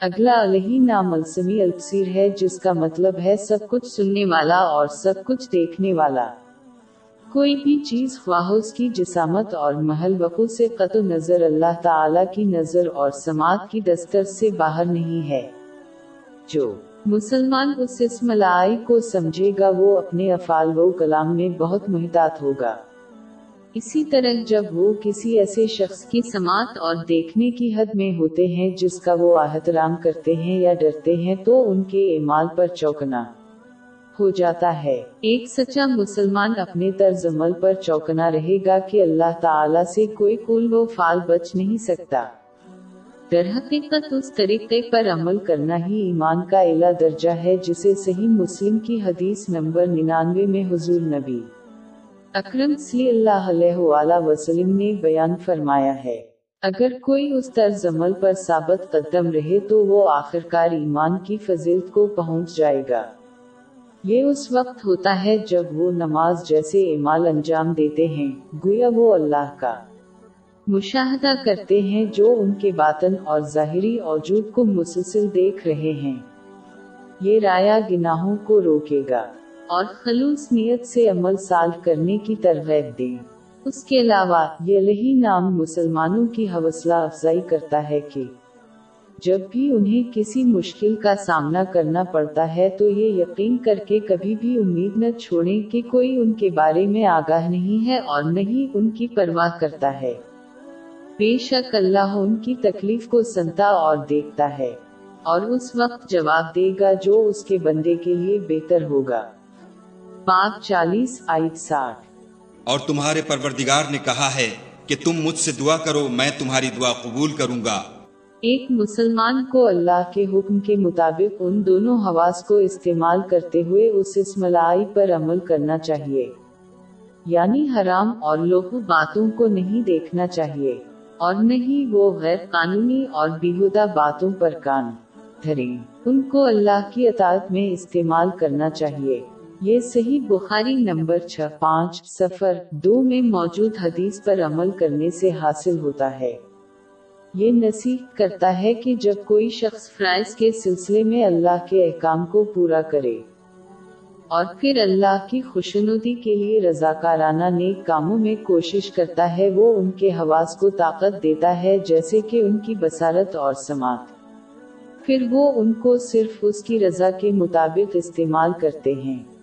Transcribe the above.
اگلا علیہ ناملسمی البصیر ہے، جس کا مطلب ہے سب کچھ سننے والا اور سب کچھ دیکھنے والا۔ کوئی بھی چیز خواہ اس کی جسامت اور محل وقوع سے قطع نظر اللہ تعالی کی نظر اور سماعت کی دسترس سے باہر نہیں ہے۔ جو مسلمان اس اسم لائی کو سمجھے گا، وہ اپنے افعال و کلام میں بہت محتاط ہوگا۔ اسی طرح جب وہ کسی ایسے شخص کی سماعت اور دیکھنے کی حد میں ہوتے ہیں جس کا وہ احترام کرتے ہیں یا ڈرتے ہیں تو ان کے اعمال پر چوکنا ہو جاتا ہے۔ ایک سچا مسلمان اپنے طرز عمل پر چوکنا رہے گا کہ اللہ تعالی سے کوئی کل و فال بچ نہیں سکتا۔ در حقیقت اس طریقے پر عمل کرنا ہی ایمان کا اعلیٰ درجہ ہے جسے صحیح مسلم کی حدیث نمبر ننانوے میں حضور نبی اکرم صلی اللہ علیہ وآلہ وسلم نے بیان فرمایا ہے۔ اگر کوئی اس طرز عمل پر ثابت قدم رہے تو وہ آخرکار ایمان کی فضیلت کو پہنچ جائے گا۔ یہ اس وقت ہوتا ہے جب وہ نماز جیسے اعمال انجام دیتے ہیں، گویا وہ اللہ کا مشاہدہ کرتے ہیں جو ان کے باطن اور ظاہری اوجود کو مسلسل دیکھ رہے ہیں۔ یہ رایا گناہوں کو روکے گا۔ اور خلوص نیت سے عمل سال کرنے کی ترغیب دیں۔ اس کے علاوہ، یہ لہی نام مسلمانوں کی حوصلہ افزائی کرتا ہے کہ جب بھی انہیں کسی مشکل کا سامنا کرنا پڑتا ہے تو یہ یقین کر کے کبھی بھی امید نہ چھوڑیں کہ کوئی ان کے بارے میں آگاہ نہیں ہے اور نہیں ان کی پرواہ کرتا ہے۔ بے شک اللہ ان کی تکلیف کو سنتا اور دیکھتا ہے اور اس وقت جواب دے گا جو اس کے بندے کے لیے بہتر ہوگا۔ پاک چالیس آئٹ ساٹھ۔ اور تمہارے پروردگار نے کہا ہے کہ تم مجھ سے دعا کرو میں تمہاری دعا قبول کروں گا۔ ایک مسلمان کو اللہ کے حکم کے مطابق ان دونوں حواس کو استعمال کرتے ہوئے اس اسملائی پر عمل کرنا چاہیے۔ یعنی حرام اور لوہو باتوں کو نہیں دیکھنا چاہیے۔ اور نہیں وہ غیر قانونی اور بیہودہ باتوں پر کان دھریں۔ ان کو اللہ کی اطاعت میں استعمال کرنا چاہیے۔ یہ صحیح بخاری نمبر چھ، پانچ سفر دو میں موجود حدیث پر عمل کرنے سے حاصل ہوتا ہے۔ یہ نصیح کرتا ہے کہ جب کوئی شخص فرائض کے سلسلے میں اللہ کے احکام کو پورا کرے اور پھر اللہ کی خوشنودی کے لیے رضاکارانہ نیک کاموں میں کوشش کرتا ہے، وہ ان کے حواس کو طاقت دیتا ہے جیسے کہ ان کی بسارت اور سماعت۔ پھر وہ ان کو صرف اس کی رضا کے مطابق استعمال کرتے ہیں۔